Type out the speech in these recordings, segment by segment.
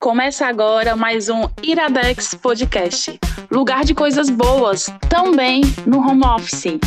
Começa agora mais um Iradex Podcast. Lugar de coisas boas, também no home office.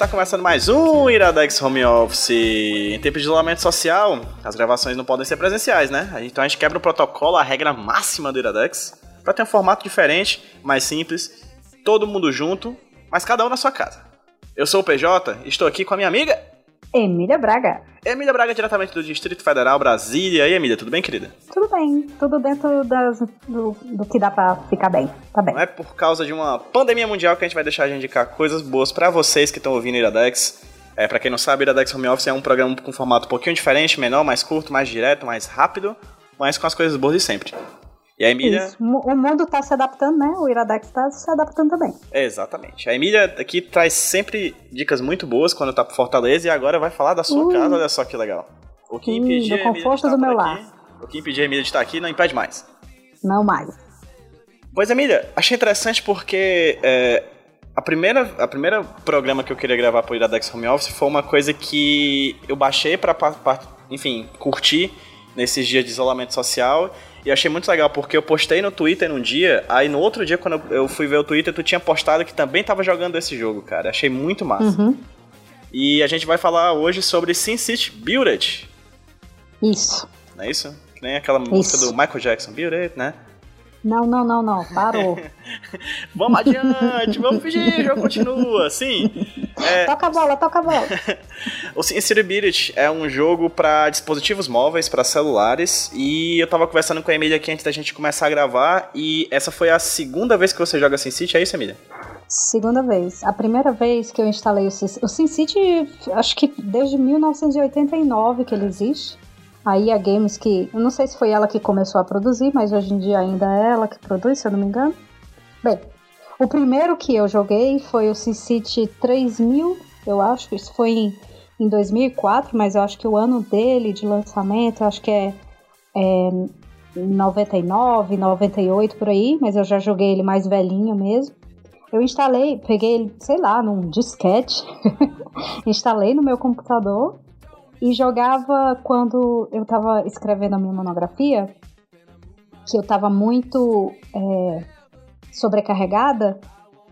Está começando mais um Iradex Home Office. Em tempo de isolamento social, as gravações não podem ser presenciais, né? Então a gente quebra o protocolo, a regra máxima do Iradex, para ter um formato diferente, mais simples, todo mundo junto, mas cada um na sua casa. Eu sou o PJ, estou aqui com a minha amiga Emília Braga. Emília Braga, diretamente do Distrito Federal, Brasília. E aí, Emília, tudo bem, querida? Tudo bem, tudo dentro das, do, do que dá pra ficar bem. Tá bem. Não é por causa de uma pandemia mundial que a gente vai deixar de indicar coisas boas para vocês que estão ouvindo Iradex. É, para quem não sabe, Iradex Home Office é um programa com formato um pouquinho diferente, menor, mais curto, mais direto, mais rápido, mas com as coisas boas de sempre. E a Emília. Isso. O mundo está se adaptando, né? O Iradex está se adaptando também. exatamente. A Emília aqui traz sempre dicas muito boas quando tá por Fortaleza e agora vai falar da sua uh. casa. Olha só que legal. O que impedia do conforto do meu lar. O que impedia a Emília de estar aqui não impede mais. Não mais. Pois, Emília, achei interessante porque é, a primeira, a primeira programa que eu queria gravar pro Iradex Home Office foi uma coisa que eu baixei para, enfim, curtir nesses dias de isolamento social e achei muito legal, porque eu postei no Twitter num dia, aí no outro dia, quando eu fui ver o Twitter, tu tinha postado que também tava jogando esse jogo, cara. Achei muito massa. Uhum. E a gente vai falar hoje sobre SimCity Build Isso. Não é isso? Que nem aquela isso. música do Michael Jackson, Build né? Não, não, não, não, parou. vamos adiante, vamos fingir, o jogo continua, sim. É... Toca a bola, toca a bola. o Sincerability é um jogo para dispositivos móveis, para celulares, e eu tava conversando com a Emília aqui antes da gente começar a gravar, e essa foi a segunda vez que você joga SimCity, é isso, Emília? Segunda vez. A primeira vez que eu instalei o SimCity, o SimCity, acho que desde 1989 que ele existe. A Games que, eu não sei se foi ela que começou a produzir, mas hoje em dia ainda é ela que produz, se eu não me engano. Bem, o primeiro que eu joguei foi o SimCity 3000, eu acho que isso foi em, em 2004, mas eu acho que o ano dele de lançamento, eu acho que é, é 99, 98 por aí, mas eu já joguei ele mais velhinho mesmo. Eu instalei, peguei ele, sei lá, num disquete, instalei no meu computador e jogava quando eu estava escrevendo a minha monografia, que eu estava muito é, sobrecarregada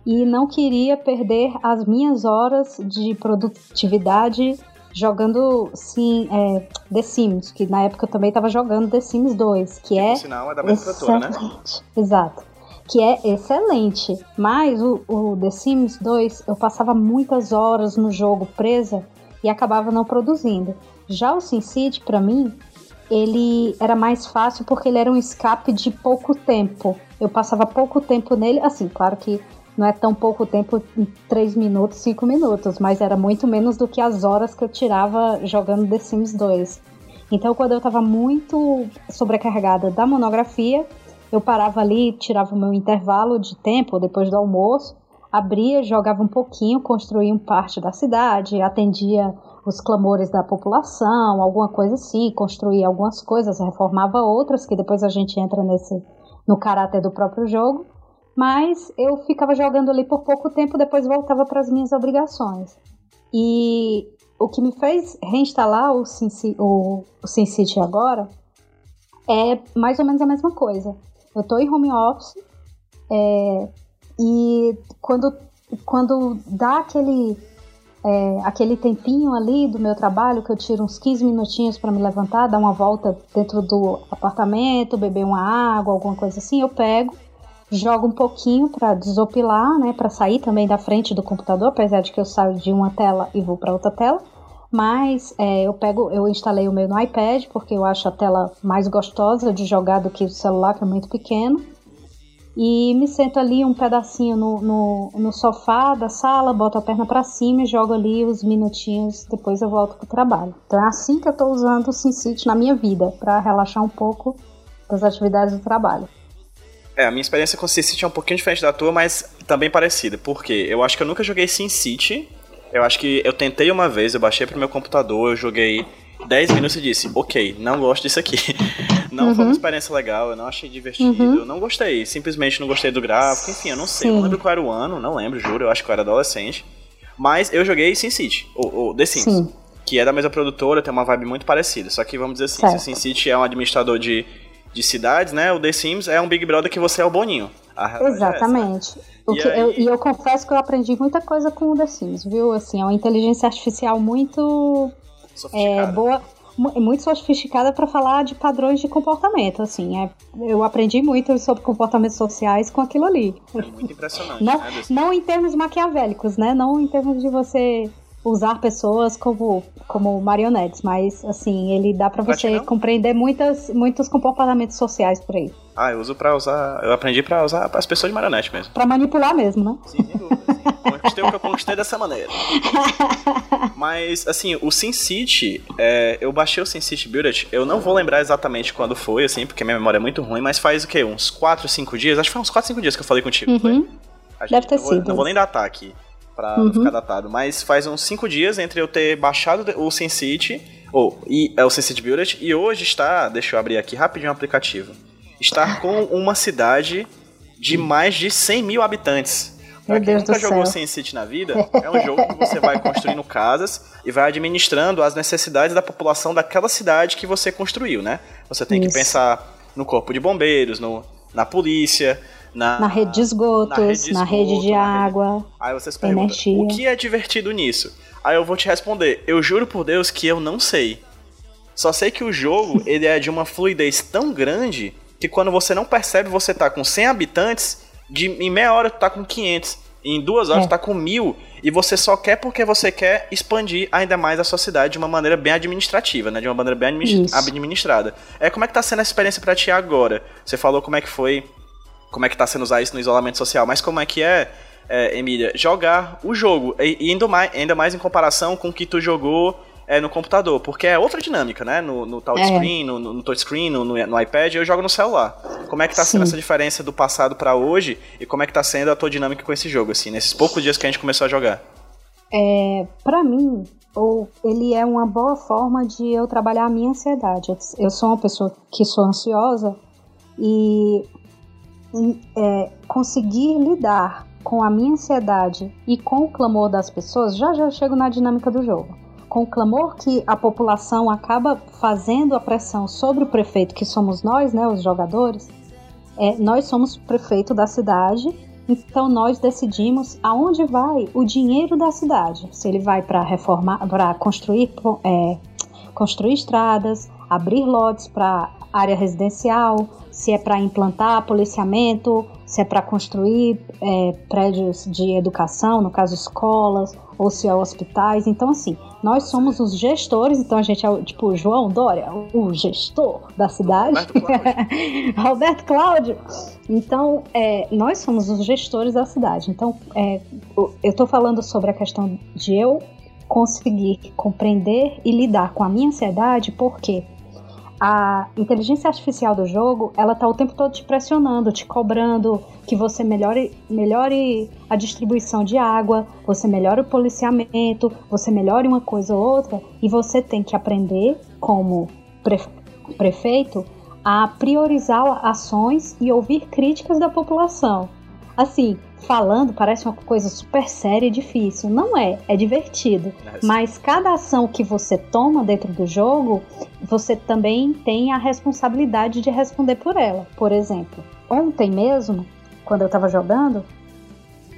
e não queria perder as minhas horas de produtividade jogando sim, é, The Sims, que na época eu também estava jogando The Sims 2, que é, sinal, é da excelente. Né? Exato. Que é excelente. Mas o, o The Sims 2 eu passava muitas horas no jogo presa e acabava não produzindo. Já o SimCity, para mim, ele era mais fácil porque ele era um escape de pouco tempo. Eu passava pouco tempo nele, assim, claro que não é tão pouco tempo, 3 minutos, 5 minutos, mas era muito menos do que as horas que eu tirava jogando The Sims 2. Então, quando eu estava muito sobrecarregada da monografia, eu parava ali, tirava o meu intervalo de tempo depois do almoço abria, jogava um pouquinho, construía um parte da cidade, atendia os clamores da população, alguma coisa assim, construía algumas coisas, reformava outras, que depois a gente entra nesse no caráter do próprio jogo. Mas eu ficava jogando ali por pouco tempo, depois voltava para as minhas obrigações. E o que me fez reinstalar o SimCity, o, o SimCity agora é mais ou menos a mesma coisa. Eu estou em home office, é, e quando, quando dá aquele, é, aquele tempinho ali do meu trabalho, que eu tiro uns 15 minutinhos para me levantar, dar uma volta dentro do apartamento, beber uma água, alguma coisa assim, eu pego, jogo um pouquinho para desopilar, né, para sair também da frente do computador, apesar de que eu saio de uma tela e vou para outra tela. Mas é, eu pego, eu instalei o meu no iPad porque eu acho a tela mais gostosa de jogar do que o celular que é muito pequeno e me sento ali um pedacinho no, no, no sofá da sala, boto a perna para cima e jogo ali os minutinhos, depois eu volto pro trabalho. Então é assim que eu estou usando o SimCity na minha vida, para relaxar um pouco das atividades do trabalho. É, a minha experiência com SimCity é um pouquinho diferente da tua, mas também parecida. Por quê? Eu acho que eu nunca joguei SimCity, Eu acho que eu tentei uma vez, eu baixei pro meu computador, eu joguei 10 minutos e disse, ok, não gosto disso aqui. Não uhum. foi uma uhum. experiência legal, eu não achei divertido, uhum. eu não gostei, simplesmente não gostei do gráfico, enfim, eu não sei, Sim. eu não lembro qual era o ano, não lembro, juro, eu acho que eu era adolescente. Mas eu joguei SimCity, ou, ou The Sims, Sim. que é da mesma produtora, tem uma vibe muito parecida. Só que vamos dizer assim, certo. se SimCity é um administrador de, de cidades, né? O The Sims é um Big Brother que você é o Boninho. É Exatamente. É e, aí... eu, e eu confesso que eu aprendi muita coisa com o The Sims, viu? Assim, é uma inteligência artificial muito é, boa muito sofisticada para falar de padrões de comportamento, assim. É, eu aprendi muito sobre comportamentos sociais com aquilo ali. É muito impressionante. Não, né, não em termos maquiavélicos, né? Não em termos de você usar pessoas como, como marionetes, mas assim, ele dá para você compreender muitas, muitos comportamentos sociais por aí. Ah, eu uso para usar, eu aprendi para usar as pessoas de marionete mesmo. Para manipular mesmo, né? Sim, sem dúvida. Sim. Conquistei o que eu conquistei dessa maneira. mas assim, o SimCity, é, eu baixei o SimCity Build, eu não vou lembrar exatamente quando foi, assim, porque minha memória é muito ruim, mas faz o quê? Uns 4, 5 dias? Acho que foi uns 4, 5 dias que eu falei contigo, uhum. Deve ter sido. Vou, não vou nem datar aqui pra uhum. ficar datado. Mas faz uns 5 dias entre eu ter baixado o SimCity, ou e, é o SimCity Build, e hoje está, deixa eu abrir aqui rapidinho o aplicativo, estar com uma cidade de mais de 100 mil habitantes. Pra quem nunca jogou SimCity na vida, é um jogo que você vai construindo casas e vai administrando as necessidades da população daquela cidade que você construiu, né? Você tem Isso. que pensar no corpo de bombeiros, no, na polícia, na, na rede de esgotos, na rede de, esgoto, na rede de água. Rede... Aí você se pergunta, energia. o que é divertido nisso? Aí eu vou te responder, eu juro por Deus que eu não sei. Só sei que o jogo, ele é de uma fluidez tão grande que quando você não percebe, você tá com 100 habitantes, de, em meia hora tu tá com 500. Em duas horas é. tu tá com mil e você só quer porque você quer expandir ainda mais a sua cidade de uma maneira bem administrativa, né? De uma maneira bem administrada. É como é que tá sendo a experiência para ti agora? Você falou como é que foi como é que tá sendo usar isso no isolamento social, mas como é que é, é Emília, jogar o jogo, e, e ainda, mais, ainda mais em comparação com o que tu jogou é, no computador, porque é outra dinâmica, né? No, no touchscreen, é. no, no touchscreen, no, no, no, iPad, eu jogo no celular. Como é que tá Sim. sendo essa diferença do passado para hoje e como é que tá sendo a tua dinâmica com esse jogo, assim, nesses poucos dias que a gente começou a jogar? É, para mim, ou ele é uma boa forma de eu trabalhar a minha ansiedade. Eu sou uma pessoa que sou ansiosa e é, conseguir lidar com a minha ansiedade e com o clamor das pessoas, já já chego na dinâmica do jogo. Com o clamor que a população acaba fazendo a pressão sobre o prefeito, que somos nós, né, os jogadores, é, nós somos prefeito da cidade, então nós decidimos aonde vai o dinheiro da cidade. Se ele vai para reformar, para construir, é, construir estradas, abrir lotes para área residencial, se é para implantar policiamento, se é para construir é, prédios de educação, no caso escolas, ou se é hospitais. Então, assim, nós somos os gestores, então a gente é tipo João Dória, o gestor da cidade. Roberto Cláudio. Então, é, nós somos os gestores da cidade. Então, é, eu estou falando sobre a questão de eu conseguir compreender e lidar com a minha ansiedade, porque a inteligência artificial do jogo, ela tá o tempo todo te pressionando, te cobrando que você melhore, melhore a distribuição de água, você melhore o policiamento, você melhore uma coisa ou outra, e você tem que aprender como prefeito a priorizar ações e ouvir críticas da população. Assim, falando parece uma coisa super séria e difícil. Não é, é divertido. É Mas cada ação que você toma dentro do jogo, você também tem a responsabilidade de responder por ela. Por exemplo, ontem mesmo, quando eu estava jogando,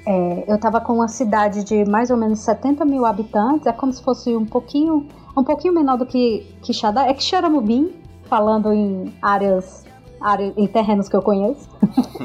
é, eu estava com uma cidade de mais ou menos 70 mil habitantes, é como se fosse um pouquinho, um pouquinho menor do que Quixadá, é Quixaramubim, falando em áreas área, em terrenos que eu conheço.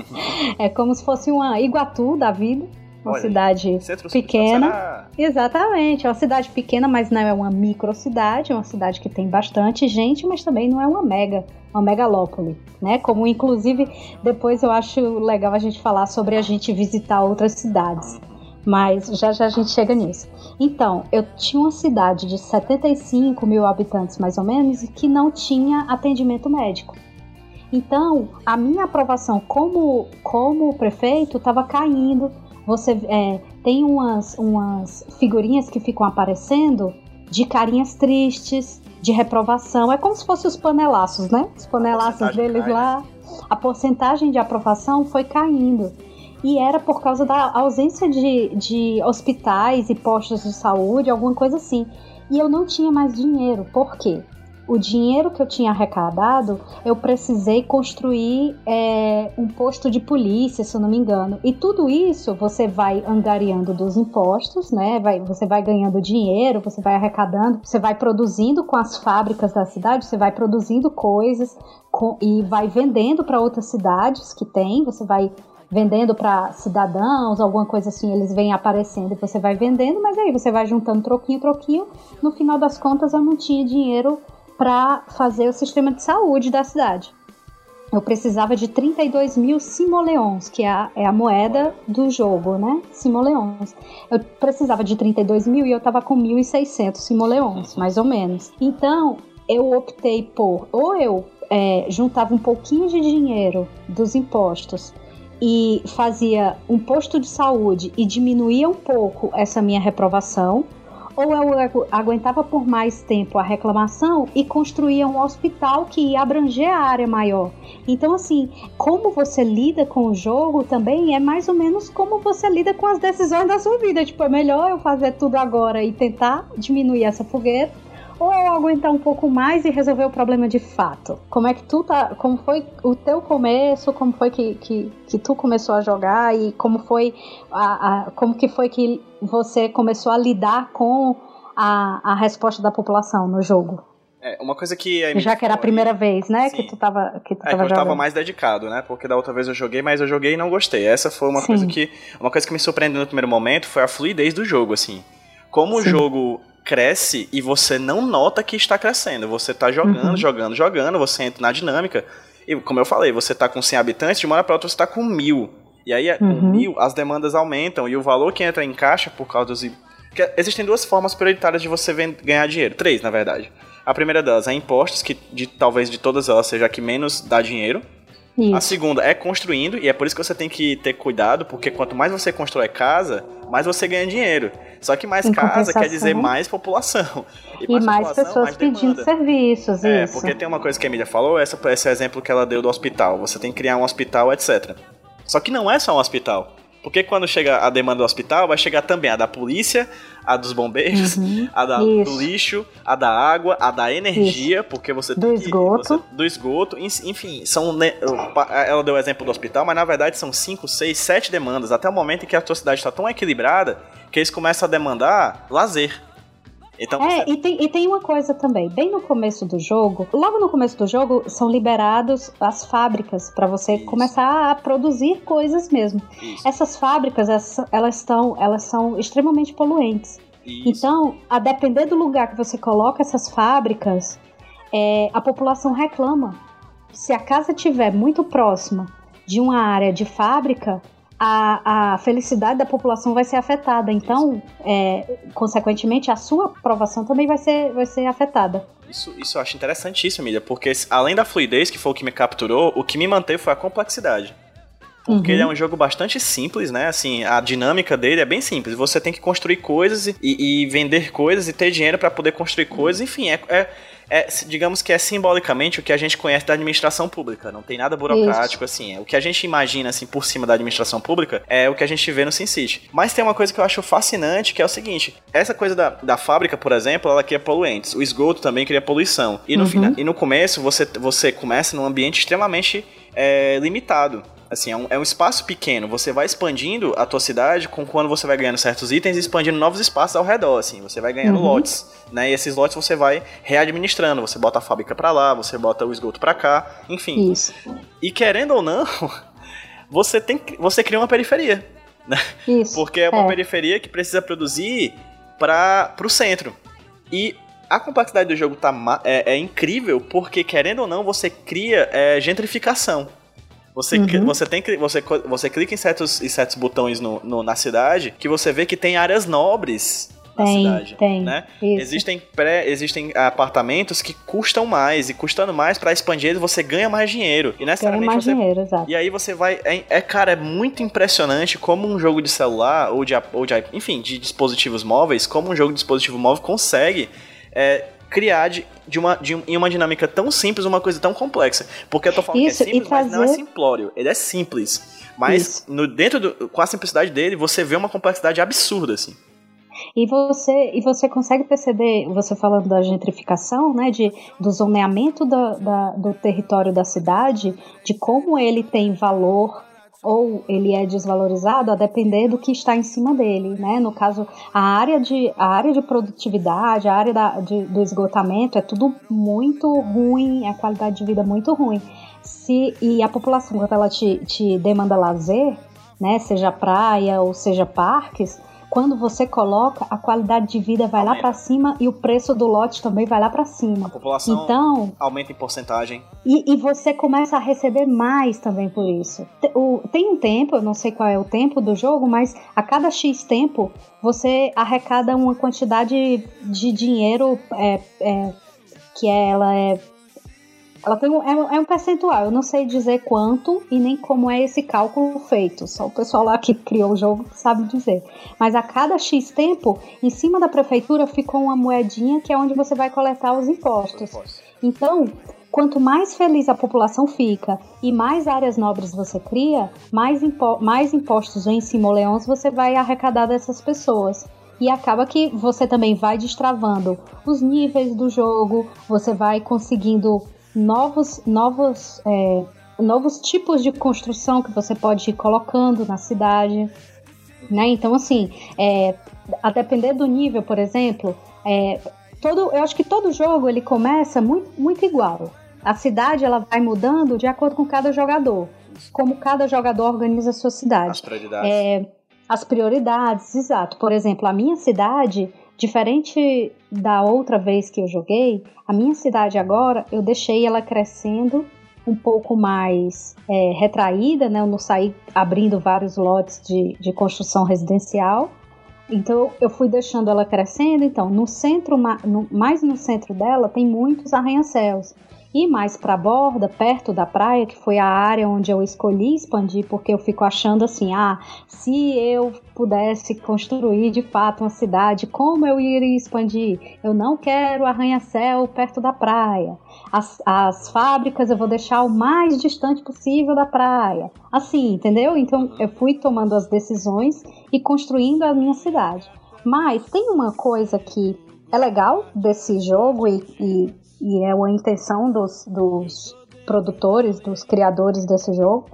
é como se fosse uma Iguatu da vida. Uma Olha, cidade pequena. Exatamente, é uma cidade pequena, mas não é uma microcidade, é uma cidade que tem bastante gente, mas também não é uma mega, uma megalópole, né? Como inclusive depois eu acho legal a gente falar sobre a gente visitar outras cidades. Mas já já a gente chega nisso. Então, eu tinha uma cidade de 75 mil habitantes, mais ou menos, que não tinha atendimento médico. Então, a minha aprovação como, como prefeito estava caindo. você é, tem umas, umas figurinhas que ficam aparecendo de carinhas tristes, de reprovação. É como se fossem os panelaços, né? Os panelaços deles cai, lá. Né? A porcentagem de aprovação foi caindo. E era por causa da ausência de, de hospitais e postos de saúde, alguma coisa assim. E eu não tinha mais dinheiro. Por quê? O dinheiro que eu tinha arrecadado, eu precisei construir é, um posto de polícia, se eu não me engano. E tudo isso você vai angariando dos impostos, né? Vai, você vai ganhando dinheiro, você vai arrecadando, você vai produzindo com as fábricas da cidade, você vai produzindo coisas com, e vai vendendo para outras cidades que tem, você vai vendendo para cidadãos, alguma coisa assim, eles vêm aparecendo e você vai vendendo, mas aí você vai juntando troquinho, troquinho. No final das contas, eu não tinha dinheiro para fazer o sistema de saúde da cidade. Eu precisava de 32 mil simoleons, que é a, é a moeda do jogo, né? Simoleons. Eu precisava de 32 mil e eu tava com 1.600 simoleons, mais ou menos. Então, eu optei por, ou eu é, juntava um pouquinho de dinheiro dos impostos e fazia um posto de saúde e diminuía um pouco essa minha reprovação, ou eu aguentava por mais tempo a reclamação e construía um hospital que ia abranger a área maior. Então, assim, como você lida com o jogo também é mais ou menos como você lida com as decisões da sua vida. Tipo, é melhor eu fazer tudo agora e tentar diminuir essa fogueira ou eu aguentar um pouco mais e resolver o problema de fato? Como é que tu tá. Como foi o teu começo? Como foi que, que, que tu começou a jogar? E como foi a, a, como que foi que você começou a lidar com a, a resposta da população no jogo? É, uma coisa que. Já que era a primeira vez, né? Sim. Que tu tava, que tu é, tava que eu jogando. tava mais dedicado, né? Porque da outra vez eu joguei, mas eu joguei e não gostei. Essa foi uma Sim. coisa que. Uma coisa que me surpreendeu no primeiro momento foi a fluidez do jogo, assim. Como Sim. o jogo cresce e você não nota que está crescendo. Você está jogando, uhum. jogando, jogando, você entra na dinâmica. E como eu falei, você está com 100 habitantes, de uma hora para outra você está com mil. E aí, uhum. com mil, as demandas aumentam e o valor que entra em caixa por causa dos. Porque existem duas formas prioritárias de você ganhar dinheiro. Três, na verdade. A primeira delas é impostos, que de, talvez de todas elas seja a que menos dá dinheiro. Isso. A segunda é construindo, e é por isso que você tem que ter cuidado, porque quanto mais você constrói casa, mais você ganha dinheiro. Só que mais casa quer dizer mais população. E mais, e mais pessoas mais pedindo serviços. É, isso. porque tem uma coisa que a Emília falou, essa, esse exemplo que ela deu do hospital. Você tem que criar um hospital, etc. Só que não é só um hospital. Porque quando chega a demanda do hospital, vai chegar também a da polícia, a dos bombeiros, uhum, a da, do lixo, a da água, a da energia, isso. porque você do tem esgoto. Que, você, do esgoto. Enfim, são. Ela deu o exemplo do hospital, mas na verdade são 5, 6, 7 demandas, até o momento em que a tua cidade está tão equilibrada que eles começam a demandar lazer. Então, é, você... e, tem, e tem uma coisa também, bem no começo do jogo, logo no começo do jogo, são liberados as fábricas para você Isso. começar a produzir coisas mesmo. Isso. Essas fábricas, elas, estão, elas são extremamente poluentes. Isso. Então, a depender do lugar que você coloca essas fábricas, é, a população reclama. Se a casa estiver muito próxima de uma área de fábrica, a, a felicidade da população vai ser afetada. Então, é, consequentemente, a sua aprovação também vai ser, vai ser afetada. Isso, isso eu acho interessantíssimo, Mídia, porque além da fluidez, que foi o que me capturou, o que me manteve foi a complexidade. Porque uhum. ele é um jogo bastante simples, né? Assim, a dinâmica dele é bem simples. Você tem que construir coisas e, e vender coisas e ter dinheiro para poder construir coisas. Enfim, é, é, é, digamos que é simbolicamente o que a gente conhece da administração pública. Não tem nada burocrático Isso. assim. É, o que a gente imagina assim por cima da administração pública é o que a gente vê no SimCity. Mas tem uma coisa que eu acho fascinante, que é o seguinte: essa coisa da, da fábrica, por exemplo, ela cria poluentes. O esgoto também cria poluição. E no, uhum. final, e no começo você, você começa num ambiente extremamente é, limitado. Assim, é um, é um espaço pequeno. Você vai expandindo a tua cidade com quando você vai ganhando certos itens e expandindo novos espaços ao redor, assim. Você vai ganhando uhum. lotes, né? E esses lotes você vai readministrando. Você bota a fábrica para lá, você bota o esgoto para cá, enfim. Isso. E querendo ou não, você tem você cria uma periferia, né? Isso. Porque é uma é. periferia que precisa produzir para o centro. E a complexidade do jogo tá é, é, incrível porque querendo ou não você cria é, gentrificação. Você, uhum. você, tem, você, você clica em certos, em certos botões no, no, na cidade que você vê que tem áreas nobres na tem, cidade. Tem, né? isso. Existem, pré, existem apartamentos que custam mais, e custando mais, para expandir eles, você ganha mais dinheiro. E Ganha necessariamente mais você. dinheiro, exato. E aí você vai. É, é, cara, é muito impressionante como um jogo de celular, ou de, ou de enfim, de dispositivos móveis, como um jogo de dispositivo móvel consegue. É, criar de, de, uma, de, em uma dinâmica tão simples uma coisa tão complexa. Porque eu tô falando Isso, que é simples, e mas não é fazer- simplório. Ele é simples. Mas no, dentro do, com a simplicidade dele, você vê uma complexidade absurda, assim. E você, e você consegue perceber, você falando da gentrificação, né, de, do zoneamento da, da- do território da cidade, de como ele tem valor ou ele é desvalorizado a depender do que está em cima dele, né? No caso, a área de, a área de produtividade, a área da, de- do esgotamento é tudo muito ruim, a qualidade de vida é muito ruim. Se, e a população, quando ela te, te demanda lazer, né, seja praia ou seja parques, quando você coloca, a qualidade de vida vai lá Aumenta. para cima e o preço do lote também vai lá para A cima. população Então, aumenta em porcentagem. e, e você começa a receber mais também por isso. Tem um tempo, eu não sei qual é o tempo do jogo, mas a cada X tempo você arrecada uma quantidade de dinheiro é, é, que ela é. Ela tem é, um- é um percentual, eu não sei dizer quanto e nem como é esse cálculo feito. Só o pessoal lá que criou o jogo sabe dizer. Mas a cada X tempo, em cima da prefeitura ficou uma moedinha que é onde você vai coletar os impostos. Então, quanto mais feliz a população fica e mais áreas nobres você cria, mais, impo mais impostos em simoleões você vai arrecadar dessas pessoas. E acaba que você também vai destravando os níveis do jogo, você vai conseguindo novos, novos, é, novos tipos de construção que você pode ir colocando na cidade. Né? Então, assim, é, a depender do nível, por exemplo, é, todo, eu acho que todo jogo ele começa muito, muito igual. A cidade ela vai mudando de acordo com cada jogador, como cada jogador organiza a sua cidade. As prioridades. É, as prioridades, exato. Por exemplo, a minha cidade, diferente da outra vez que eu joguei, a minha cidade agora eu deixei ela crescendo um pouco mais é, retraída, né? Eu não saí abrindo vários lotes de, de construção residencial. Então eu fui deixando ela crescendo. Então, no centro, mais no centro dela, tem muitos arranha-céus. E mais para a borda, perto da praia, que foi a área onde eu escolhi expandir, porque eu fico achando assim: ah, se eu pudesse construir de fato uma cidade, como eu iria expandir? Eu não quero arranha-céu perto da praia. As, as fábricas eu vou deixar o mais distante possível da praia. Assim, entendeu? Então eu fui tomando as decisões e construindo a minha cidade. Mas tem uma coisa que é legal desse jogo e, e, e é uma intenção dos, dos produtores, dos criadores desse jogo,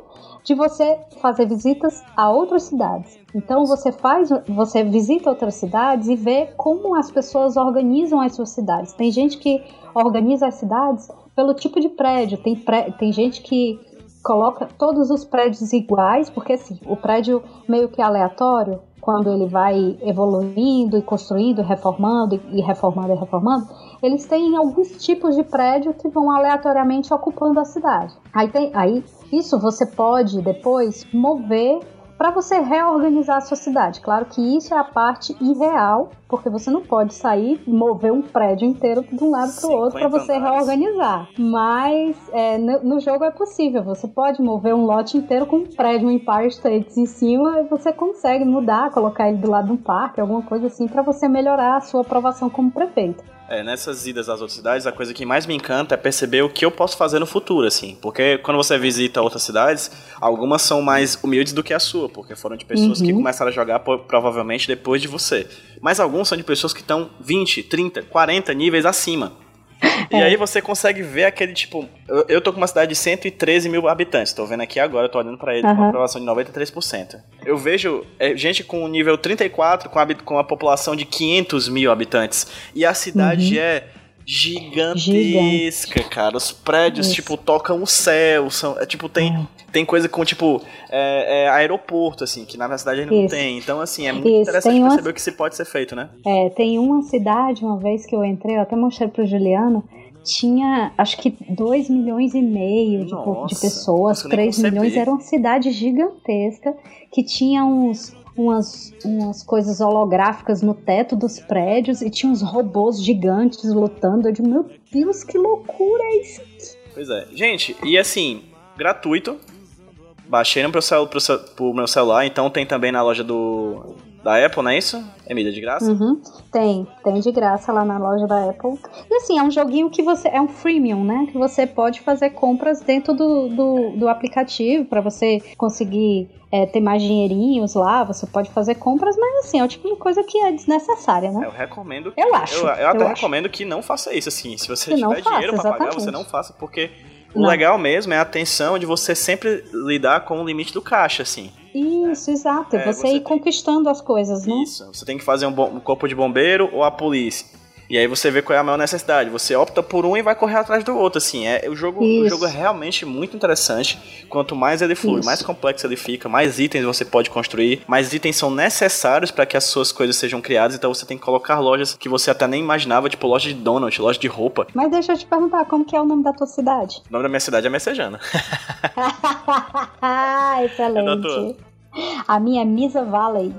de você fazer visitas a outras cidades. Então você faz, você visita outras cidades e vê como as pessoas organizam as suas cidades. Tem gente que organiza as cidades pelo tipo de prédio. Tem, pré, tem gente que coloca todos os prédios iguais, porque assim, o prédio meio que aleatório, quando ele vai evoluindo e construindo, reformando e reformando e reformando, eles têm alguns tipos de prédio que vão aleatoriamente ocupando a cidade. Aí, tem, aí isso você pode depois mover para você reorganizar a sua cidade. Claro que isso é a parte irreal, porque você não pode sair e mover um prédio inteiro de um lado para o outro para você reorganizar. Mas é, no, no jogo é possível. Você pode mover um lote inteiro com um prédio, um Empire State em cima, e você consegue mudar, colocar ele do lado de um parque, alguma coisa assim, para você melhorar a sua aprovação como prefeito. É, nessas idas às outras cidades, a coisa que mais me encanta é perceber o que eu posso fazer no futuro, assim. Porque quando você visita outras cidades, algumas são mais humildes do que a sua, porque foram de pessoas Uhum. que começaram a jogar provavelmente depois de você. Mas alguns são de pessoas que estão 20, 30, 40 níveis acima. E É. aí você consegue ver aquele tipo. Eu, eu tô com uma cidade de 113 mil habitantes. Tô vendo aqui agora, eu tô olhando pra ele com uma aprovação de 93%. Eu vejo é, gente com nível 34 com a, com a população de 500 mil habitantes. E a cidade Uhum. é gigantesca, cara. Os prédios, Isso. tipo, tocam o céu. São, é, tipo, tem, tem coisa com, tipo, é, é, aeroporto, assim, que na minha cidade ainda não tem. Então, assim, é muito Isso, interessante tem perceber o que se pode ser feito, né? É, tem uma cidade, uma vez que eu entrei, eu até mostrei pro Juliano, tinha acho que 2 milhões e meio de, po- de Nossa, pessoas, consigo nem 3 milhões, era uma cidade gigantesca que tinha uns. Umas, umas coisas holográficas no teto dos prédios e tinha uns robôs gigantes lutando. Eu digo, meu Deus, que loucura é isso? Pois é. Gente, e assim, gratuito. Baixei no pro meu celular, então tem também na loja do da Apple, não é isso? Emília, de graça? Uhum. Tem, tem de graça lá na loja da Apple. E assim, é um joguinho que você. É um freemium, né? Que você pode fazer compras dentro do, do, do aplicativo para você conseguir é, ter mais dinheirinhos lá, você pode fazer compras, mas assim, é o tipo de coisa que é desnecessária, né? Eu recomendo. Eu acho. Eu, eu até eu recomendo acho. que não faça isso, assim. Se você Que tiver dinheiro pra pagar, você não faça, porque o Não. legal mesmo é a atenção de você sempre lidar com o limite do caixa, assim. Isso, exato. É, você, você ir tem- conquistando as coisas, né? Isso. Você tem que fazer um, bom- um corpo de bombeiro ou a polícia. E aí você vê qual é a maior necessidade. Você opta por um e vai correr atrás do outro, assim. É, o, jogo, o jogo é realmente muito interessante. Quanto mais ele flui, Isso. mais complexo ele fica, mais itens você pode construir, mais itens são necessários para que as suas coisas sejam criadas. Então você tem que colocar lojas que você até nem imaginava, tipo loja de donut, loja de roupa. Mas deixa eu te perguntar, como que é o nome da tua cidade? O nome da minha cidade é Messejana. ah, É excelente. A minha é Misa Valley.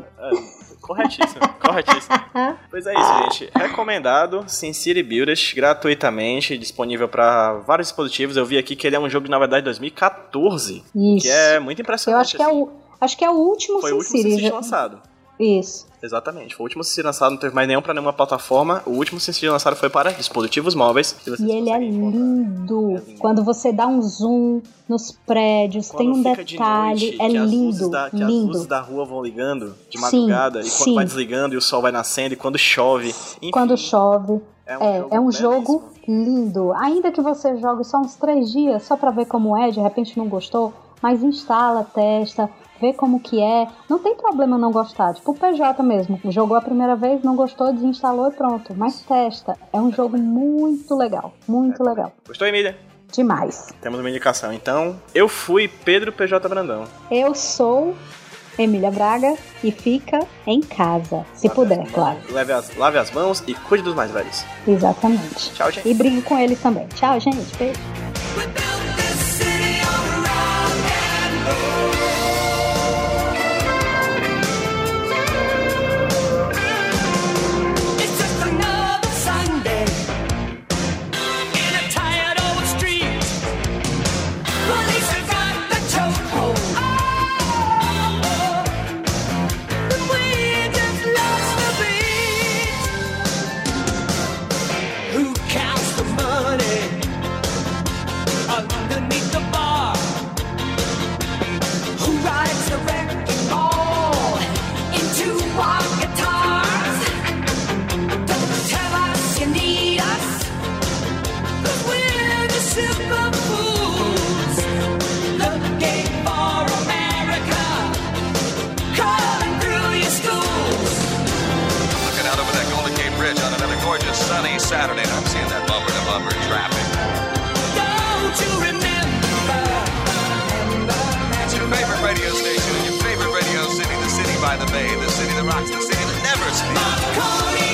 Corretíssimo, corretíssimo. Pois é isso, gente. Recomendado, Sin City Builders, gratuitamente, disponível para vários dispositivos. Eu vi aqui que ele é um jogo, na verdade, de 2014, Isso. que é muito impressionante. Eu acho que é assim. o, acho que é o último Foi o Sin último Sin City. Lançado. Isso. Exatamente, foi o último Sin City lançado, não teve mais nenhum para nenhuma plataforma. O último Sin City lançado foi para dispositivos móveis. E ele é lindo. É lindo. Quando você dá um zoom nos prédios, Quando tem um fica de detalhe, noite, é que as lindo, da- que as lindo. luzes da rua vão ligando de Sim, madrugada e quando sim. vai desligando e o sol vai nascendo e quando chove. Enfim, Quando chove. é É, é um jogo lindo. Ainda que você jogue só uns três dias, só pra ver como é, de repente não gostou, mas instala, testa, vê como que é. Não tem problema não gostar. Tipo o PJ mesmo. Jogou a primeira vez, não gostou, desinstalou e pronto. Mas testa. É um jogo muito legal. Muito legal. Gostou, Emília? Demais. Temos uma indicação. Então, eu fui Pedro PJ Brandão. Eu sou Emília Braga e fica em casa. Se Lave puder, as claro. Lave as, lave as mãos e cuide dos mais velhos. Exatamente. Tchau, gente. E brigue com eles também. Tchau, gente. Beijo. Gorgeous Saturday, and I'm seeing that bumper to bumper traffic. Don't you remember? It's your favorite radio station in your favorite radio city, the city by the bay, the city that rocks, the city that never sleeps.